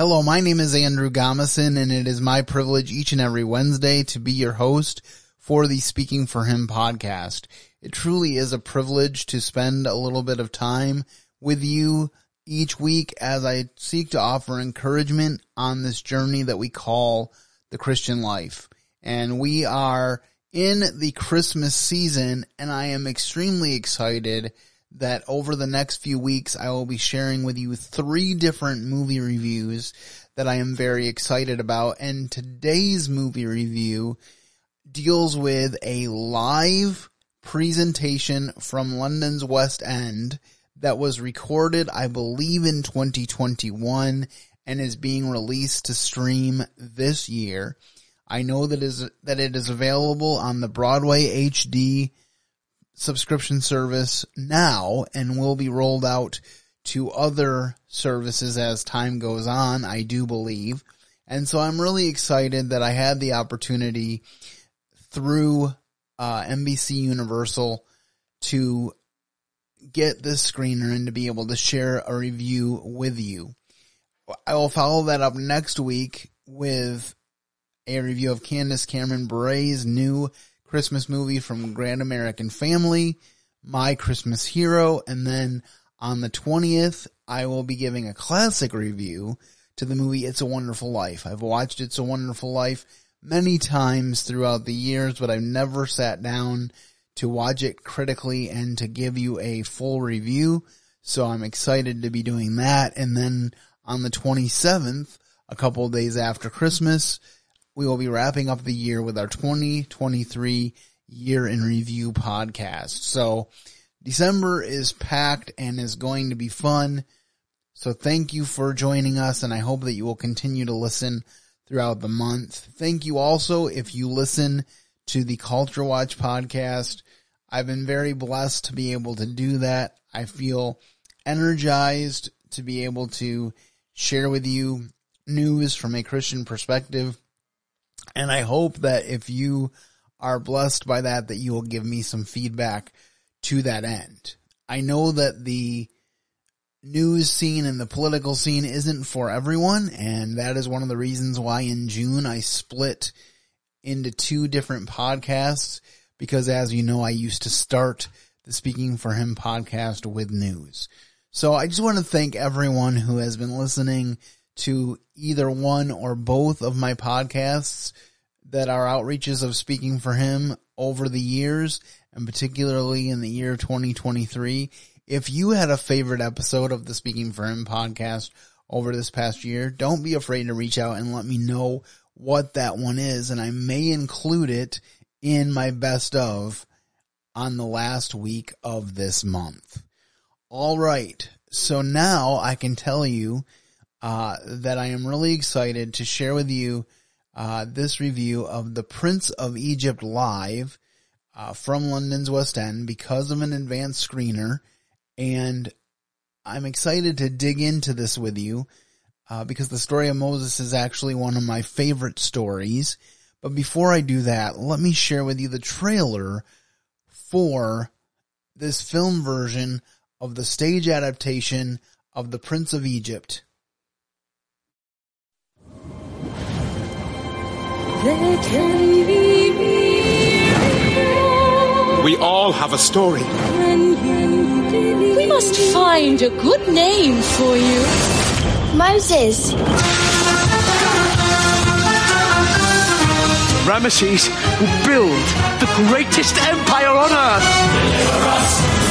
Hello, my name is Andrew Gomison and it is my privilege each and every Wednesday to be your host for the Speaking for Him podcast. It truly is a privilege to spend a little bit of time with you each week as I seek to offer encouragement on this journey that we call the Christian life. And we are in the Christmas season and I am extremely excited that over the next few weeks I will be sharing with you three different movie reviews that I am very excited about. And today's movie review deals with a live presentation from London's West End that was recorded, I believe, in 2021 and is being released to stream this year. I know that is that it is available on the Broadway HD subscription service now and will be rolled out to other services as time goes on, I do believe. And so I'm really excited that I had the opportunity through uh, NBC Universal to get this screener and to be able to share a review with you. I will follow that up next week with a review of Candace Cameron Bure's new Christmas movie from Great American Family, My Christmas Hero, and then on the 20th, I will be giving a classic review to the movie It's a Wonderful Life. I've watched It's a Wonderful Life many times throughout the years, but I've never sat down to watch it critically and to give you a full review. So I'm excited to be doing that. And then on the 27th, a couple days after Christmas, we will be wrapping up the year with our 2023 year in review podcast. So December is packed and is going to be fun. So thank you for joining us and I hope that you will continue to listen throughout the month. Thank you also if you listen to the Culture Watch podcast. I've been very blessed to be able to do that. I feel energized to be able to share with you news from a Christian perspective. And I hope that if you are blessed by that, that you will give me some feedback to that end. I know that the news scene and the political scene isn't for everyone, and that is one of the reasons why in June I split into two different podcasts because as you know, I used to start the Speaking for Him podcast with news. So I just want to thank everyone who has been listening to either one or both of my podcasts that are outreaches of speaking for him over the years and particularly in the year 2023. If you had a favorite episode of the Speaking for Him podcast over this past year, don't be afraid to reach out and let me know what that one is and I may include it in my best of on the last week of this month. All right. So now I can tell you uh, that I am really excited to share with you uh, this review of The Prince of Egypt live uh, from London's West End because of an advanced screener, and I'm excited to dig into this with you uh, because the story of Moses is actually one of my favorite stories. But before I do that, let me share with you the trailer for this film version of the stage adaptation of The Prince of Egypt. We all have a story. We must find a good name for you. Moses. Ramesses will build the greatest empire on earth.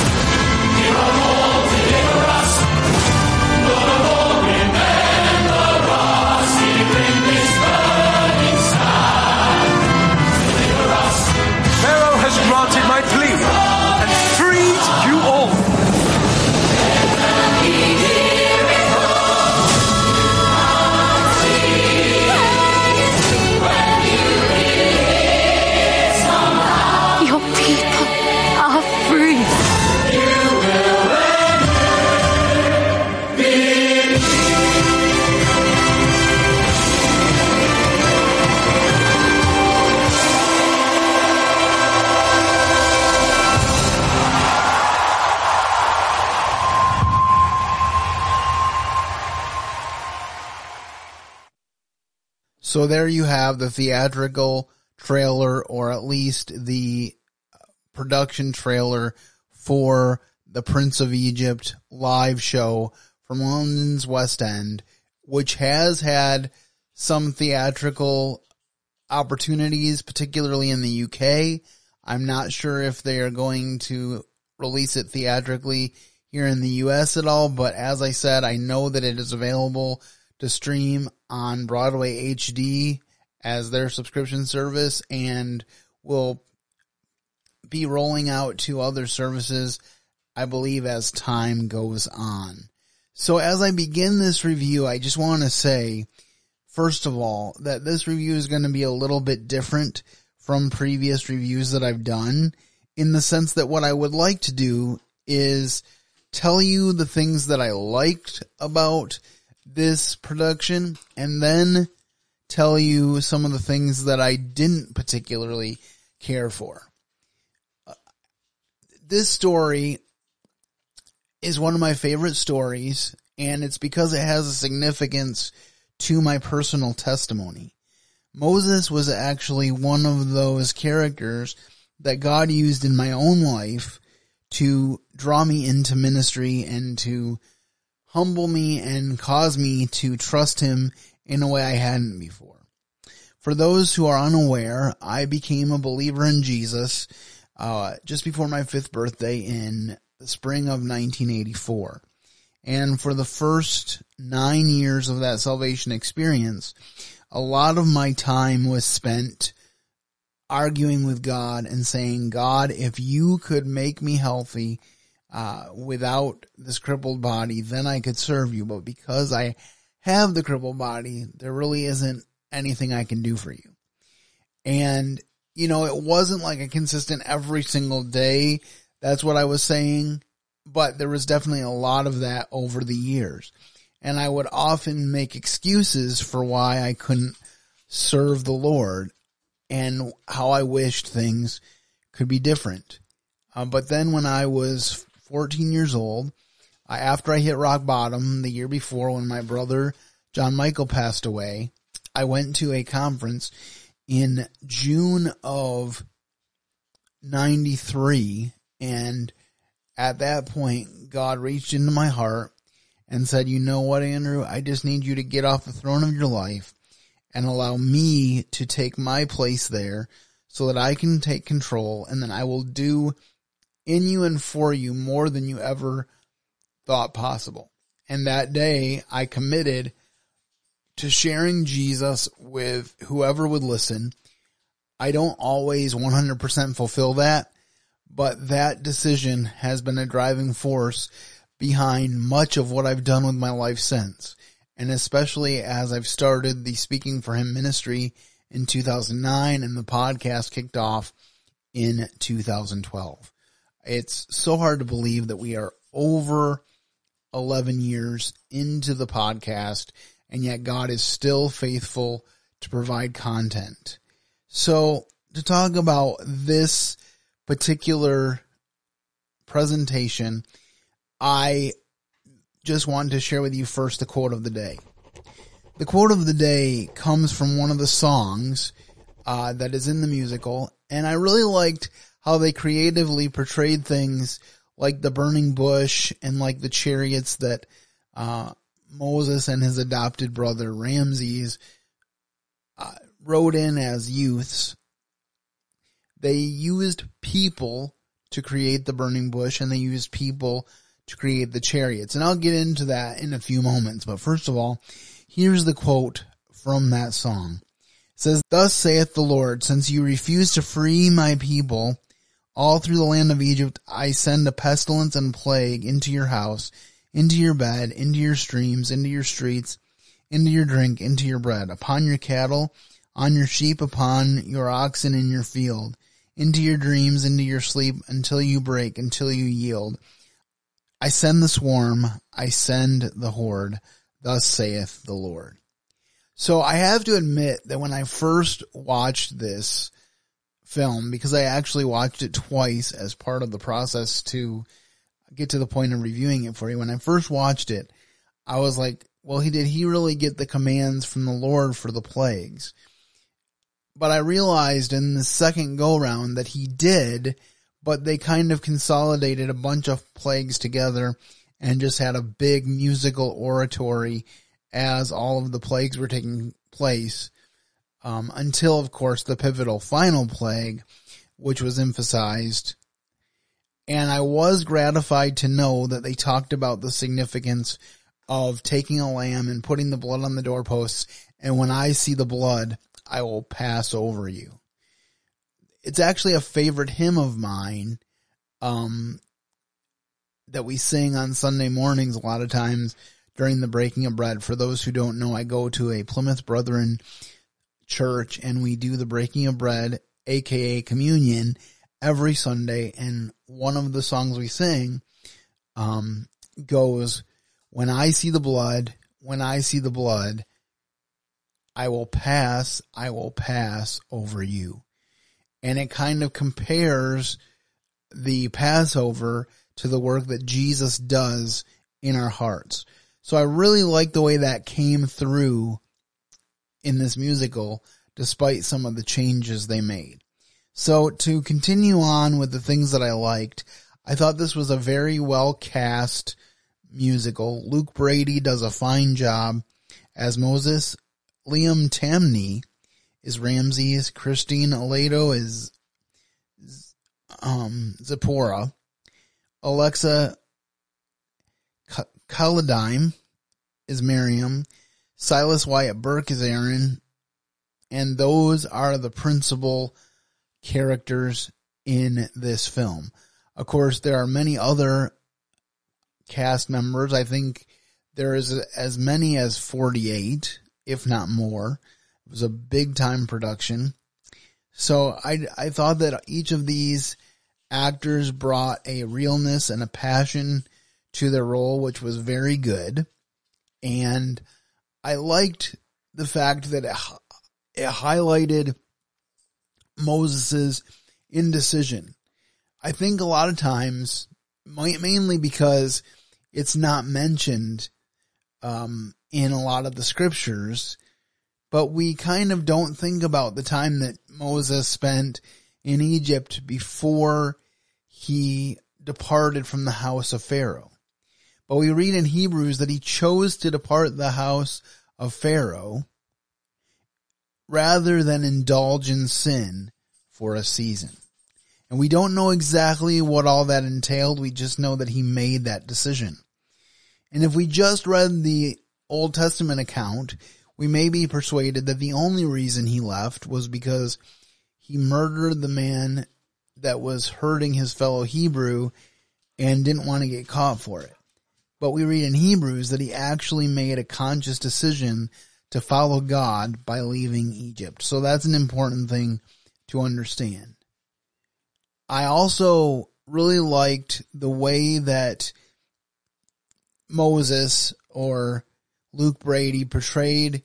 So there you have the theatrical trailer or at least the production trailer for the Prince of Egypt live show from London's West End, which has had some theatrical opportunities, particularly in the UK. I'm not sure if they are going to release it theatrically here in the US at all, but as I said, I know that it is available to stream on Broadway HD as their subscription service and will be rolling out to other services, I believe, as time goes on. So as I begin this review, I just want to say, first of all, that this review is going to be a little bit different from previous reviews that I've done in the sense that what I would like to do is tell you the things that I liked about this production and then tell you some of the things that I didn't particularly care for. Uh, this story is one of my favorite stories and it's because it has a significance to my personal testimony. Moses was actually one of those characters that God used in my own life to draw me into ministry and to humble me and cause me to trust him in a way I hadn't before. For those who are unaware, I became a believer in Jesus uh, just before my fifth birthday in the spring of 1984. And for the first nine years of that salvation experience, a lot of my time was spent arguing with God and saying, God, if you could make me healthy, uh, without this crippled body, then I could serve you. But because I have the crippled body, there really isn't anything I can do for you. And, you know, it wasn't like a consistent every single day. That's what I was saying. But there was definitely a lot of that over the years. And I would often make excuses for why I couldn't serve the Lord and how I wished things could be different. Uh, but then when I was 14 years old, I, after I hit rock bottom the year before when my brother John Michael passed away, I went to a conference in June of 93 and at that point God reached into my heart and said, you know what, Andrew, I just need you to get off the throne of your life and allow me to take my place there so that I can take control and then I will do in you and for you more than you ever thought possible. And that day I committed to sharing Jesus with whoever would listen. I don't always 100% fulfill that, but that decision has been a driving force behind much of what I've done with my life since. And especially as I've started the Speaking for Him ministry in 2009 and the podcast kicked off in 2012. It's so hard to believe that we are over 11 years into the podcast and yet God is still faithful to provide content. So to talk about this particular presentation, I just wanted to share with you first the quote of the day. The quote of the day comes from one of the songs uh, that is in the musical, and I really liked how they creatively portrayed things like the burning bush and like the chariots that uh, Moses and his adopted brother Ramses uh, rode in as youths. They used people to create the burning bush and they used people to create the chariots. And I'll get into that in a few moments. But first of all, here's the quote from that song. It says, Thus saith the Lord, since you refuse to free my people, all through the land of Egypt I send a pestilence and plague into your house, into your bed, into your streams, into your streets, into your drink, into your bread, upon your cattle, on your sheep, upon your oxen in your field, into your dreams, into your sleep, until you break, until you yield. I send the swarm, I send the horde, thus saith the Lord. So I have to admit that when I first watched this, film because I actually watched it twice as part of the process to get to the point of reviewing it for you. When I first watched it, I was like, well, he did he really get the commands from the Lord for the plagues? But I realized in the second go round that he did, but they kind of consolidated a bunch of plagues together and just had a big musical oratory as all of the plagues were taking place. Um, until of course the pivotal final plague, which was emphasized. And I was gratified to know that they talked about the significance of taking a lamb and putting the blood on the doorposts. And when I see the blood, I will pass over you. It's actually a favorite hymn of mine, um, that we sing on Sunday mornings a lot of times during the breaking of bread. For those who don't know, I go to a Plymouth Brethren church and we do the breaking of bread, aka communion, every Sunday. And one of the songs we sing, um, goes, when I see the blood, when I see the blood, I will pass, I will pass over you. And it kind of compares the Passover to the work that Jesus does in our hearts. So I really like the way that came through in this musical, despite some of the changes they made. So to continue on with the things that I liked, I thought this was a very well cast musical. Luke Brady does a fine job as Moses. Liam Tamne is Ramses. Christine Allado is um, Zipporah. Alexa Kaladime is Miriam. Silas Wyatt Barke is Aaron. And those are the principal characters in this film. Of course, there are many other cast members. I think there is as many as 48, if not more. It was a big time production. So I, I thought that each of these actors brought a realness and a passion to their role, which was very good. And I liked the fact that it, it highlighted Moses's indecision. I think a lot of times, mainly because it's not mentioned um, in a lot of the scriptures, but we kind of don't think about the time that Moses spent in Egypt before he departed from the house of Pharaoh. But we read in Hebrews that he chose to depart the house of Pharaoh rather than indulge in sin for a season. And we don't know exactly what all that entailed. We just know that he made that decision. And if we just read the Old Testament account, we may be persuaded that the only reason he left was because he murdered the man that was hurting his fellow Hebrew and didn't want to get caught for it. But we read in Hebrews that he actually made a conscious decision to follow God by leaving Egypt. So that's an important thing to understand. I also really liked the way that Moses or Luke Brady portrayed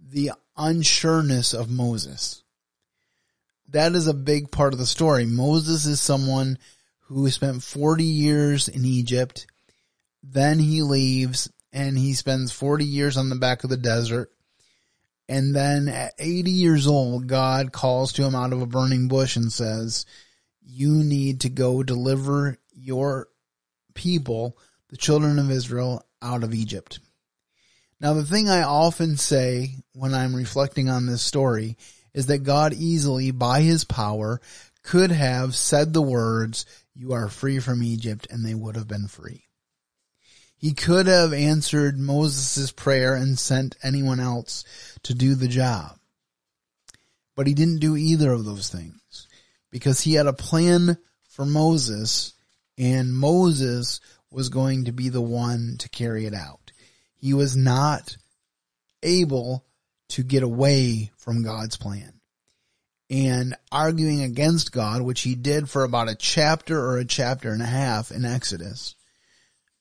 the unsureness of Moses. That is a big part of the story. Moses is someone who spent 40 years in Egypt. Then he leaves and he spends 40 years on the back of the desert. And then at 80 years old, God calls to him out of a burning bush and says, you need to go deliver your people, the children of Israel, out of Egypt. Now, the thing I often say when I'm reflecting on this story is that God easily, by his power, could have said the words, you are free from Egypt, and they would have been free. He could have answered Moses' prayer and sent anyone else to do the job. But he didn't do either of those things because he had a plan for Moses and Moses was going to be the one to carry it out. He was not able to get away from God's plan. And arguing against God, which he did for about a chapter or a chapter and a half in Exodus,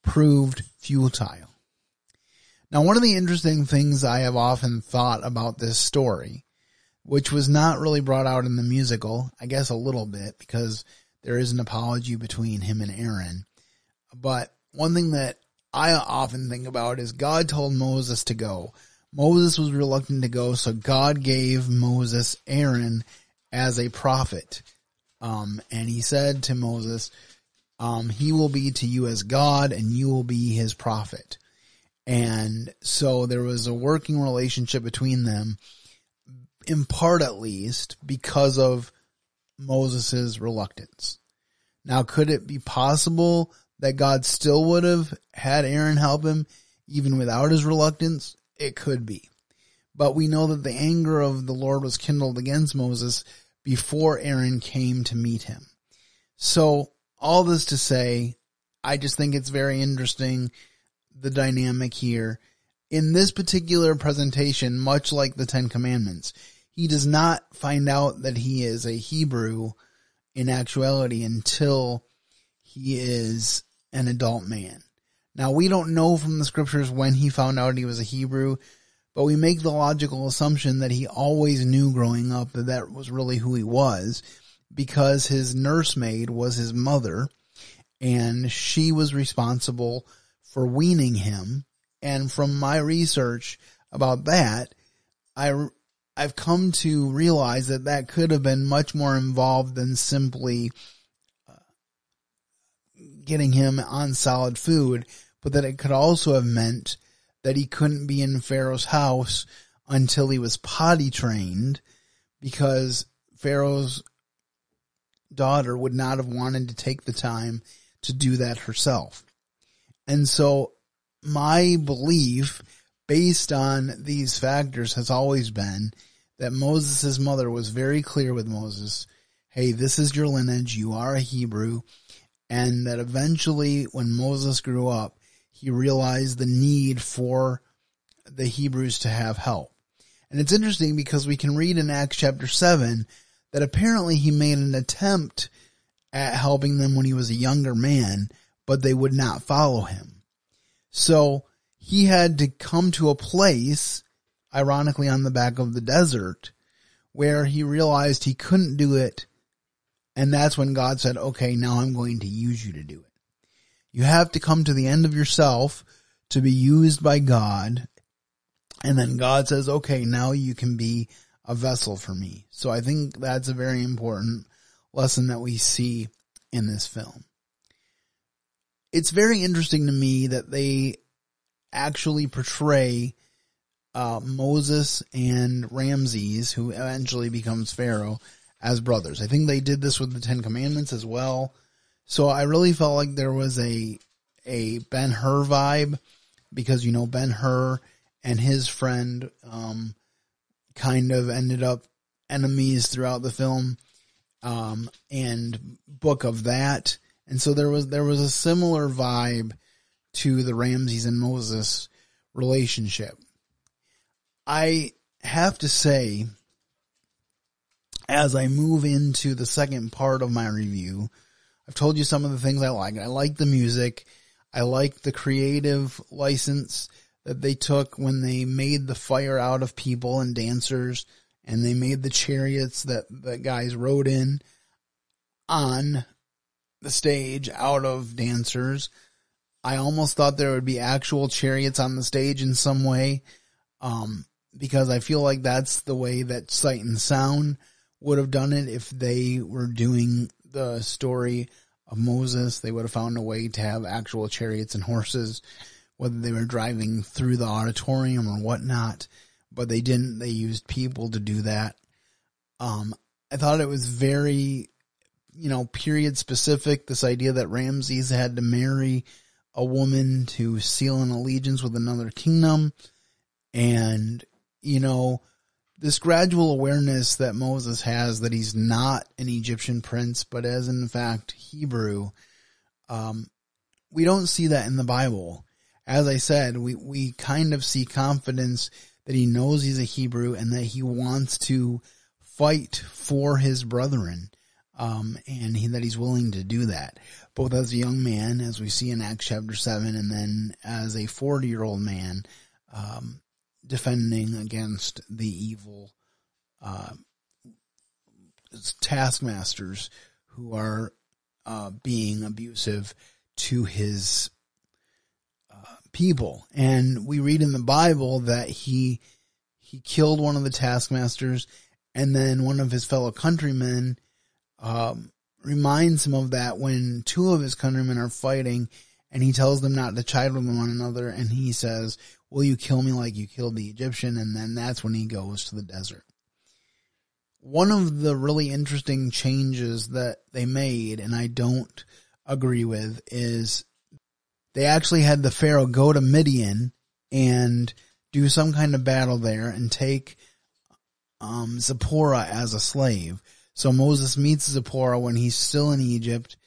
proved futile. Now, one of the interesting things I have often thought about this story which was not really brought out in the musical. I guess a little bit because there is an apology between him and Aaron. But one thing that I often think about is God told Moses to go. Moses was reluctant to go, so God gave Moses Aaron as a prophet. Um, and he said to Moses, um, he will be to you as God and you will be his prophet. And so there was a working relationship between them, in part at least, because of Moses' reluctance. Now, could it be possible that God still would have had Aaron help him even without his reluctance? It could be. But we know that the anger of the Lord was kindled against Moses before Aaron came to meet him. So all this to say, I just think it's very interesting the dynamic here. In this particular presentation, much like the Ten Commandments, he does not find out that he is a Hebrew in actuality until he is an adult man. Now we don't know from the scriptures when he found out he was a Hebrew, but we make the logical assumption that he always knew growing up that that was really who he was because his nursemaid was his mother and she was responsible for weaning him. And from my research about that, I, I've come to realize that that could have been much more involved than simply uh, getting him on solid food, but that it could also have meant that he couldn't be in Pharaoh's house until he was potty trained because Pharaoh's daughter would not have wanted to take the time to do that herself. And so my belief based on these factors has always been that Moses' mother was very clear with Moses, hey, this is your lineage, you are a Hebrew, and that eventually when Moses grew up, he realized the need for the Hebrews to have help. And it's interesting because we can read in Acts chapter 7 that apparently he made an attempt at helping them when he was a younger man, but they would not follow him. So he had to come to a place, ironically on the back of the desert, where he realized he couldn't do it. And that's when God said, okay, now I'm going to use you to do it. You have to come to the end of yourself to be used by God. And then God says, okay, now you can be a vessel for me. So I think that's a very important lesson that we see in this film. It's very interesting to me that they actually portray uh, Moses and Ramses, who eventually becomes Pharaoh, as brothers. I think they did this with the Ten Commandments as well. So I really felt like there was a a Ben Hur vibe because you know Ben Hur and his friend um, kind of ended up enemies throughout the film um, and book of that. And so there was there was a similar vibe to the Ramses and Moses relationship. I have to say, as I move into the second part of my review, I've told you some of the things I like. I like the music. I like the creative license that they took when they made the fire out of people and dancers and they made the chariots that the guys rode in on the stage out of dancers. I almost thought there would be actual chariots on the stage in some way. Um, because I feel like that's the way that Sight and Sound would have done it if they were doing the story of Moses. They would have found a way to have actual chariots and horses whether they were driving through the auditorium or whatnot, but they didn't. They used people to do that. Um, I thought it was very, you know, period specific. This idea that Ramses had to marry a woman to seal an allegiance with another kingdom. And, you know, this gradual awareness that Moses has that he's not an Egyptian prince, but as in fact Hebrew, um, we don't see that in the Bible as I said, we, we kind of see confidence that he knows he's a Hebrew and that he wants to fight for his brethren. Um, and he, that he's willing to do that, both as a young man, as we see in Acts chapter seven, and then as a 40 year old man, um, defending against the evil, uh, taskmasters who are, uh, being abusive to his people. And we read in the Bible that he, he killed one of the taskmasters and then one of his fellow countrymen, um, reminds him of that when two of his countrymen are fighting and he tells them not to chide with one another and he says, will you kill me like you killed the Egyptian? And then that's when he goes to the desert. One of the really interesting changes that they made, and I don't agree with, is they actually had the Pharaoh go to Midian and do some kind of battle there and take um, Zipporah as a slave. So Moses meets Zipporah when he's still in Egypt,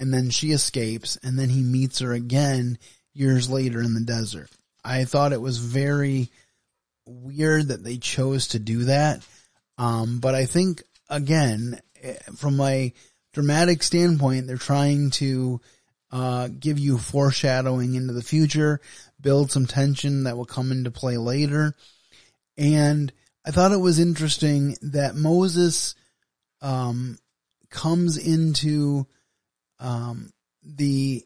and then she escapes, and then he meets her again years later in the desert. I thought it was very weird that they chose to do that. Um, but I think again, eh, from a dramatic standpoint, they're trying to uh, give you foreshadowing into the future, build some tension that will come into play later. And I thought it was interesting that Moses um, comes into um, the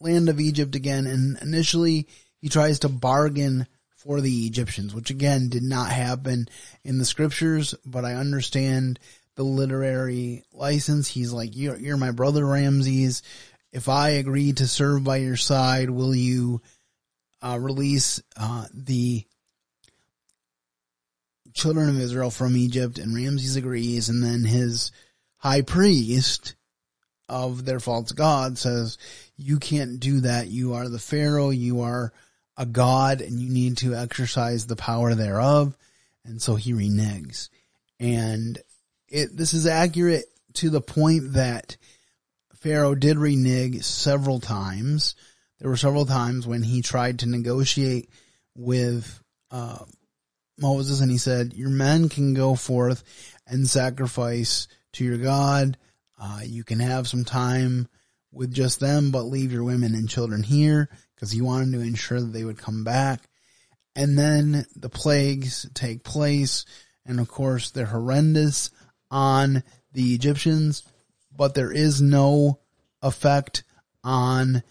land of Egypt again, and initially he tries to bargain for the Egyptians, which again did not happen in the scriptures, but I understand the literary license. He's like, you're, you're my brother Ramses. If I agree to serve by your side, will you uh, release uh, the children of Israel from Egypt? And Ramses agrees, and then his high priest of their false god says, you can't do that. You are the Pharaoh. You are a god and you need to exercise the power thereof. And so he reneges. And it, this is accurate to the point that Pharaoh did renege several times. There were several times when he tried to negotiate with, uh, Moses and he said, your men can go forth and sacrifice to your God. Uh, you can have some time with just them, but leave your women and children here because he wanted to ensure that they would come back. And then the plagues take place. And of course, they're horrendous on the Egyptians, but there is no effect on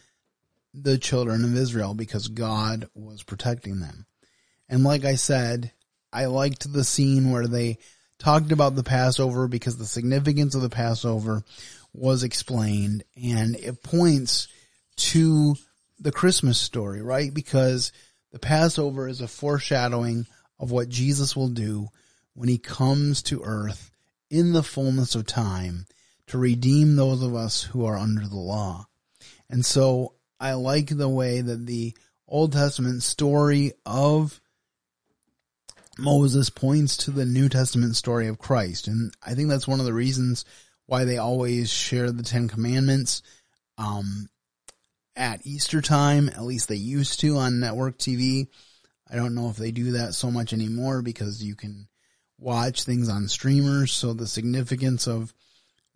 the children of Israel because God was protecting them. And like I said, I liked the scene where they talked about the Passover because the significance of the Passover was explained and it points to the Christmas story, right? Because the Passover is a foreshadowing of what Jesus will do when he comes to earth in the fullness of time to redeem those of us who are under the law. And so I like the way that the Old Testament story of Moses points to the New Testament story of Christ. And I think that's one of the reasons why they always share the Ten Commandments. Um, at Easter time. At least they used to on network TV. I don't know if they do that so much anymore because you can watch things on streamers. So the significance of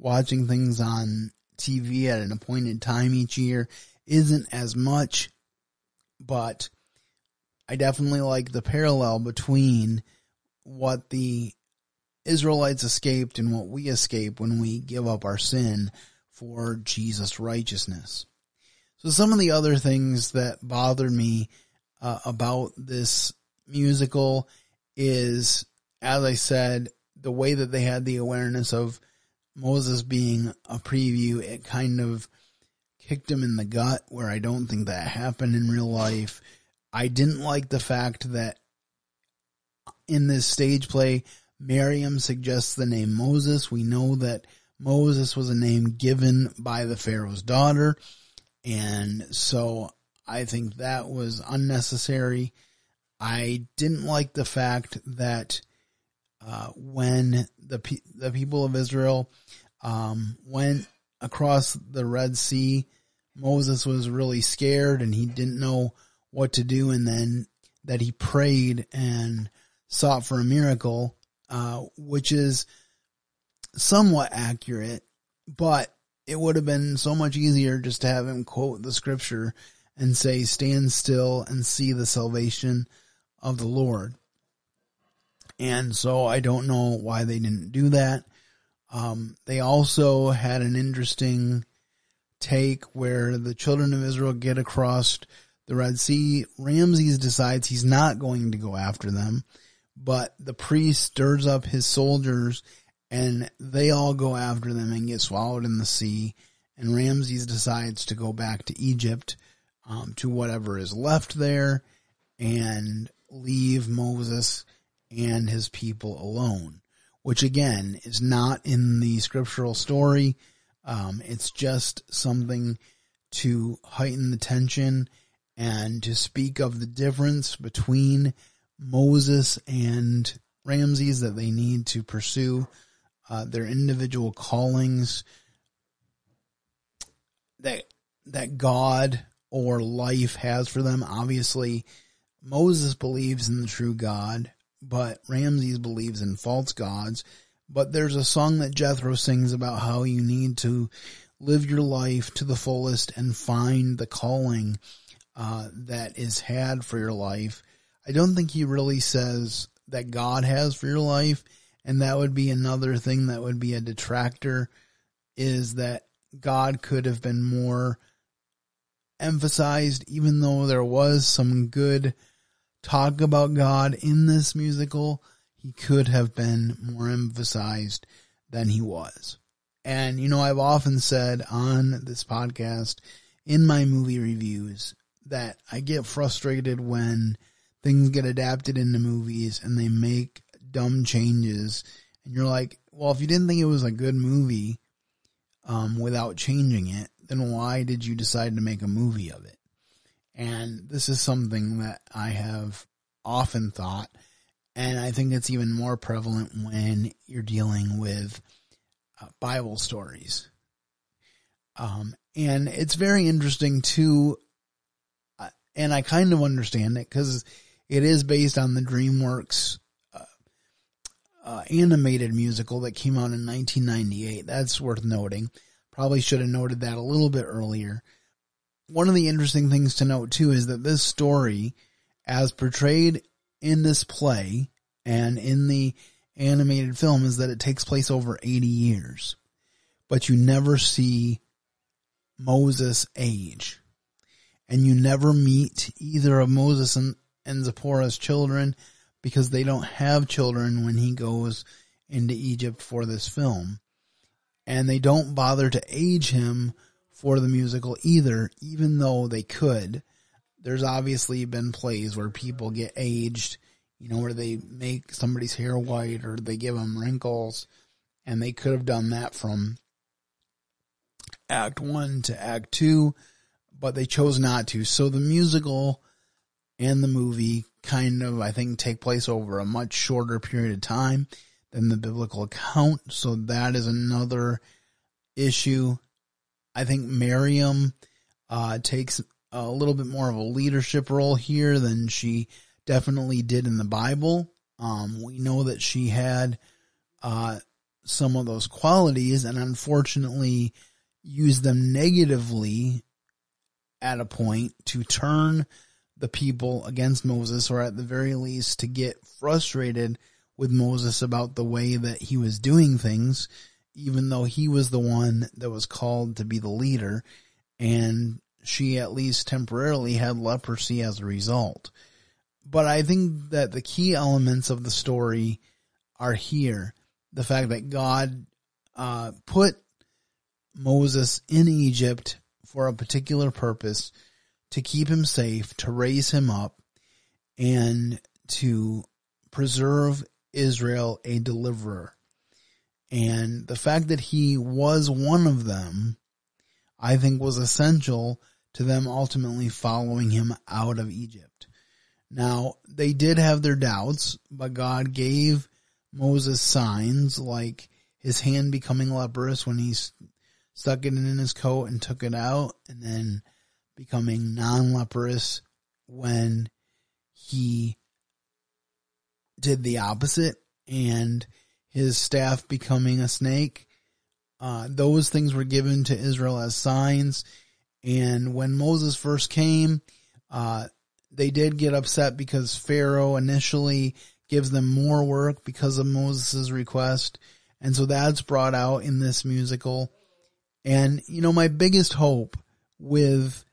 watching things on TV at an appointed time each year isn't as much, but I definitely like the parallel between what the Israelites escaped and what we escape when we give up our sin for Jesus' righteousness. So some of the other things that bothered me uh, about this musical is, as I said, the way that they had the awareness of Moses being a Hebrew, it kind of kicked him in the gut where I don't think that happened in real life. I didn't like the fact that in this stage play, Miriam suggests the name Moses. We know that Moses was a name given by the Pharaoh's daughter. And so I think that was unnecessary. I didn't like the fact that uh, when the the people of Israel um, went across the Red Sea, Moses was really scared and he didn't know what to do, and then that he prayed and sought for a miracle, uh, which is somewhat accurate, but it would have been so much easier just to have him quote the scripture and say, stand still and see the salvation of the Lord. And so I don't know why they didn't do that. Um, they also had an interesting take where the children of Israel get across the Red Sea. Ramses decides he's not going to go after them, but the priest stirs up his soldiers and they all go after them and get swallowed in the sea. And Ramses decides to go back to Egypt, um, to whatever is left there and leave Moses and his people alone, which again is not in the scriptural story. Um, it's just something to heighten the tension and to speak of the difference between Moses and Ramses that they need to pursue uh, their individual callings that that God or life has for them. Obviously, Moses believes in the true God, but Ramses believes in false gods. But there's a song that Jethro sings about how you need to live your life to the fullest and find the calling uh, that is had for your life. I don't think he really says that God has for your life, and that would be another thing that would be a detractor is that God could have been more emphasized, even though there was some good talk about God in this musical, he could have been more emphasized than he was. And, you know, I've often said on this podcast, in my movie reviews, that I get frustrated when things get adapted into movies and they make dumb changes. And you're like, well, if you didn't think it was a good movie, um, without changing it, then why did you decide to make a movie of it? And this is something that I have often thought, and I think it's even more prevalent when you're dealing with uh, Bible stories. Um, and it's very interesting too, uh, and I kind of understand it because it is based on the DreamWorks uh, uh, animated musical that came out in 1998. That's worth noting. Probably should have noted that a little bit earlier. One of the interesting things to note too is that this story, as portrayed in this play and in the animated film, is that it takes place over 80 years. But you never see Moses age. And you never meet either of Moses and, and Zipporah's children because they don't have children when he goes into Egypt for this film and they don't bother to age him for the musical either, even though they could. There's obviously been plays where people get aged, you know, where they make somebody's hair white or they give them wrinkles, and they could have done that from act one to act two, but they chose not to. So the musical and the movie kind of, I think, take place over a much shorter period of time than the biblical account. So that is another issue. I think Miriam uh, takes a little bit more of a leadership role here than she definitely did in the Bible. Um, we know that she had uh, some of those qualities and unfortunately used them negatively at a point to turn the people against Moses or at the very least to get frustrated with Moses about the way that he was doing things, even though he was the one that was called to be the leader, and she at least temporarily had leprosy as a result. But I think that the key elements of the story are here. The fact that God uh, put Moses in Egypt for a particular purpose to keep him safe, to raise him up, and to preserve Israel a deliverer. And the fact that he was one of them, I think was essential to them ultimately following him out of Egypt. Now, they did have their doubts, but God gave Moses signs like his hand becoming leprous when he stuck it in his coat and took it out, and then becoming non-leprous when he did the opposite and his staff becoming a snake. Uh, those things were given to Israel as signs. And when Moses first came, uh, they did get upset because Pharaoh initially gives them more work because of Moses' request. And so that's brought out in this musical. And, you know, my biggest hope with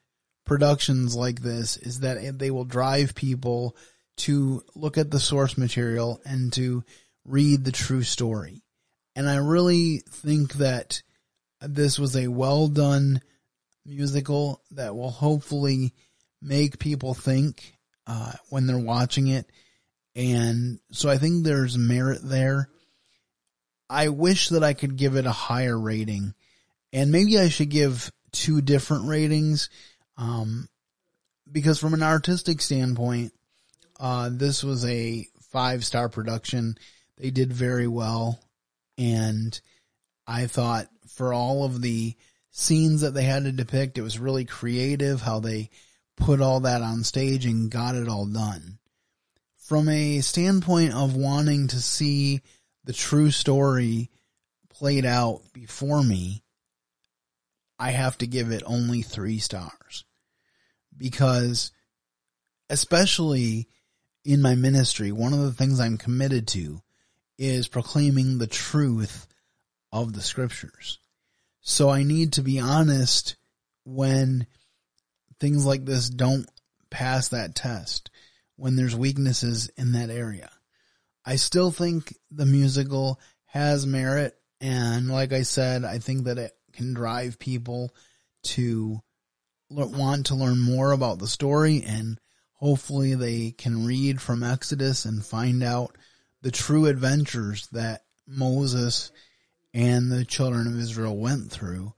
productions like this is that they will drive people to look at the source material and to read the true story. And I really think that this was a well done musical that will hopefully make people think uh, when they're watching it. And so I think there's merit there. I wish that I could give it a higher rating. And maybe I should give two different ratings. Um, because from an artistic standpoint, uh, this was a five star production. They did very well. And I thought for all of the scenes that they had to depict, it was really creative how they put all that on stage and got it all done. From a standpoint of wanting to see the true story played out before me, I have to give it only three stars. Because, especially in my ministry, one of the things I'm committed to is proclaiming the truth of the scriptures. So I need to be honest when things like this don't pass that test, when there's weaknesses in that area. I still think the musical has merit. And like I said, I think that it can drive people to want to learn more about the story and hopefully they can read from Exodus and find out the true adventures that Moses and the children of Israel went through.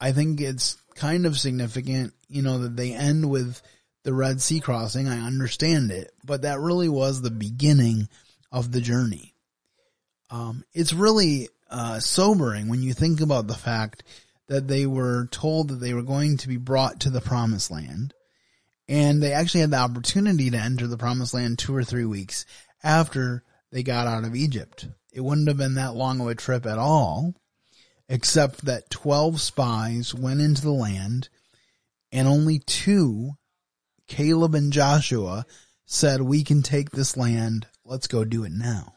I think it's kind of significant, you know, that they end with the Red Sea crossing. I understand it, but that really was the beginning of the journey. Um, it's really uh, sobering when you think about the fact that they were told that they were going to be brought to the promised land and they actually had the opportunity to enter the promised land two or three weeks after they got out of Egypt. It wouldn't have been that long of a trip at all, except that 12 spies went into the land and only two, Caleb and Joshua, said, we can take this land. Let's go do it now.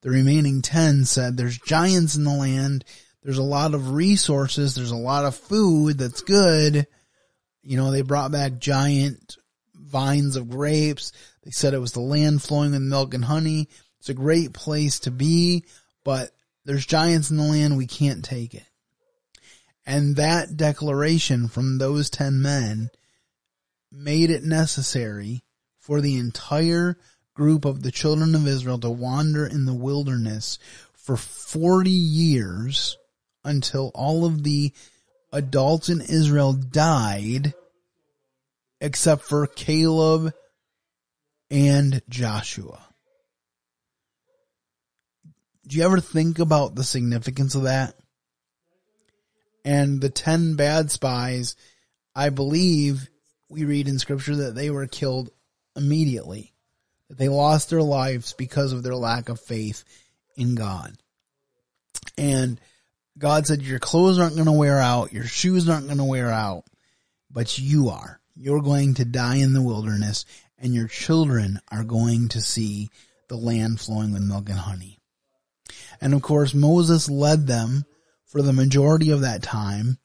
The remaining 10 said, there's giants in the land. There's a lot of resources. There's a lot of food that's good. You know, they brought back giant vines of grapes. They said it was the land flowing with milk and honey. It's a great place to be, but there's giants in the land. We can't take it. And that declaration from those 10 men made it necessary for the entire group of the children of Israel to wander in the wilderness for 40 years until all of the adults in Israel died except for Caleb and Joshua. Do you ever think about the significance of that? And the 10 bad spies, I believe we read in scripture that they were killed immediately. That they lost their lives because of their lack of faith in God. And God said, your clothes aren't going to wear out. Your shoes aren't going to wear out, but you are. You're going to die in the wilderness and your children are going to see the land flowing with milk and honey. And of course, Moses led them for the majority of that time,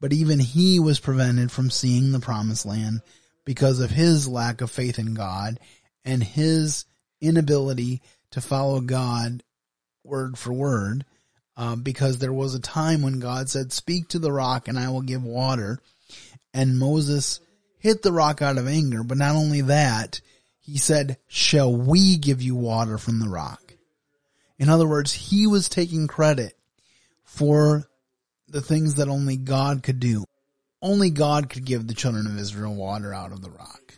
but even he was prevented from seeing the promised land because of his lack of faith in God and his inability to follow God word for word. Uh, because there was a time when God said, speak to the rock and I will give water. And Moses hit the rock out of anger. But not only that, he said, shall we give you water from the rock? In other words, he was taking credit for the things that only God could do. Only God could give the children of Israel water out of the rock.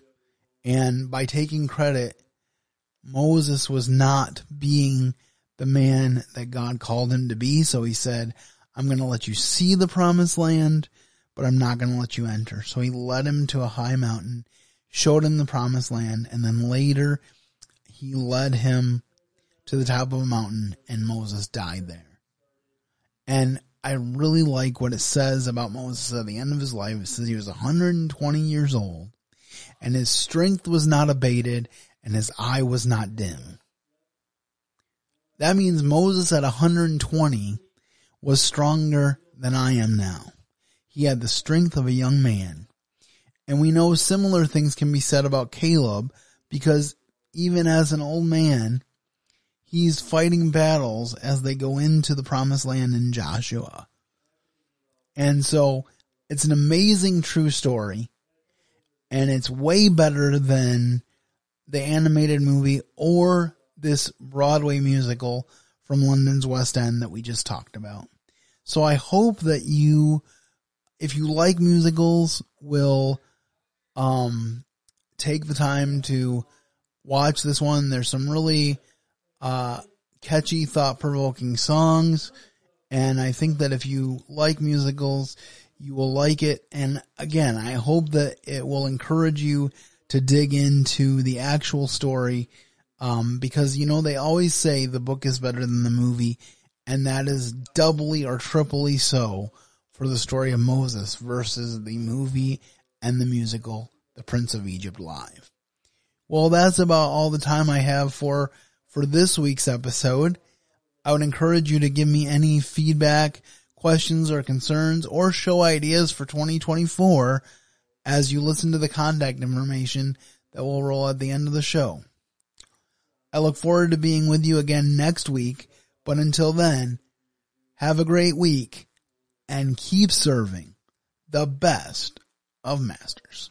And by taking credit, Moses was not being the man that God called him to be. So he said, I'm going to let you see the promised land, but I'm not going to let you enter. So he led him to a high mountain, showed him the promised land, and then later he led him to the top of a mountain and Moses died there. And I really like what it says about Moses at the end of his life. It says he was 120 years old and his strength was not abated and his eye was not dim. That means Moses at 120 was stronger than I am now. He had the strength of a young man. And we know similar things can be said about Caleb because even as an old man, he's fighting battles as they go into the promised land in Joshua. And so it's an amazing true story and it's way better than the animated movie or this Broadway musical from London's West End that we just talked about. So I hope that you, if you like musicals, will, um, take the time to watch this one. There's some really, uh, catchy, thought provoking songs. And I think that if you like musicals, you will like it. And again, I hope that it will encourage you to dig into the actual story. Um, because you know, they always say the book is better than the movie. And that is doubly or triply so for the story of Moses versus the movie and the musical, The Prince of Egypt Live. Well, that's about all the time I have for, for this week's episode. I would encourage you to give me any feedback, questions or concerns or show ideas for 2024 as you listen to the contact information that will roll at the end of the show. I look forward to being with you again next week, but until then, have a great week and keep serving the best of masters.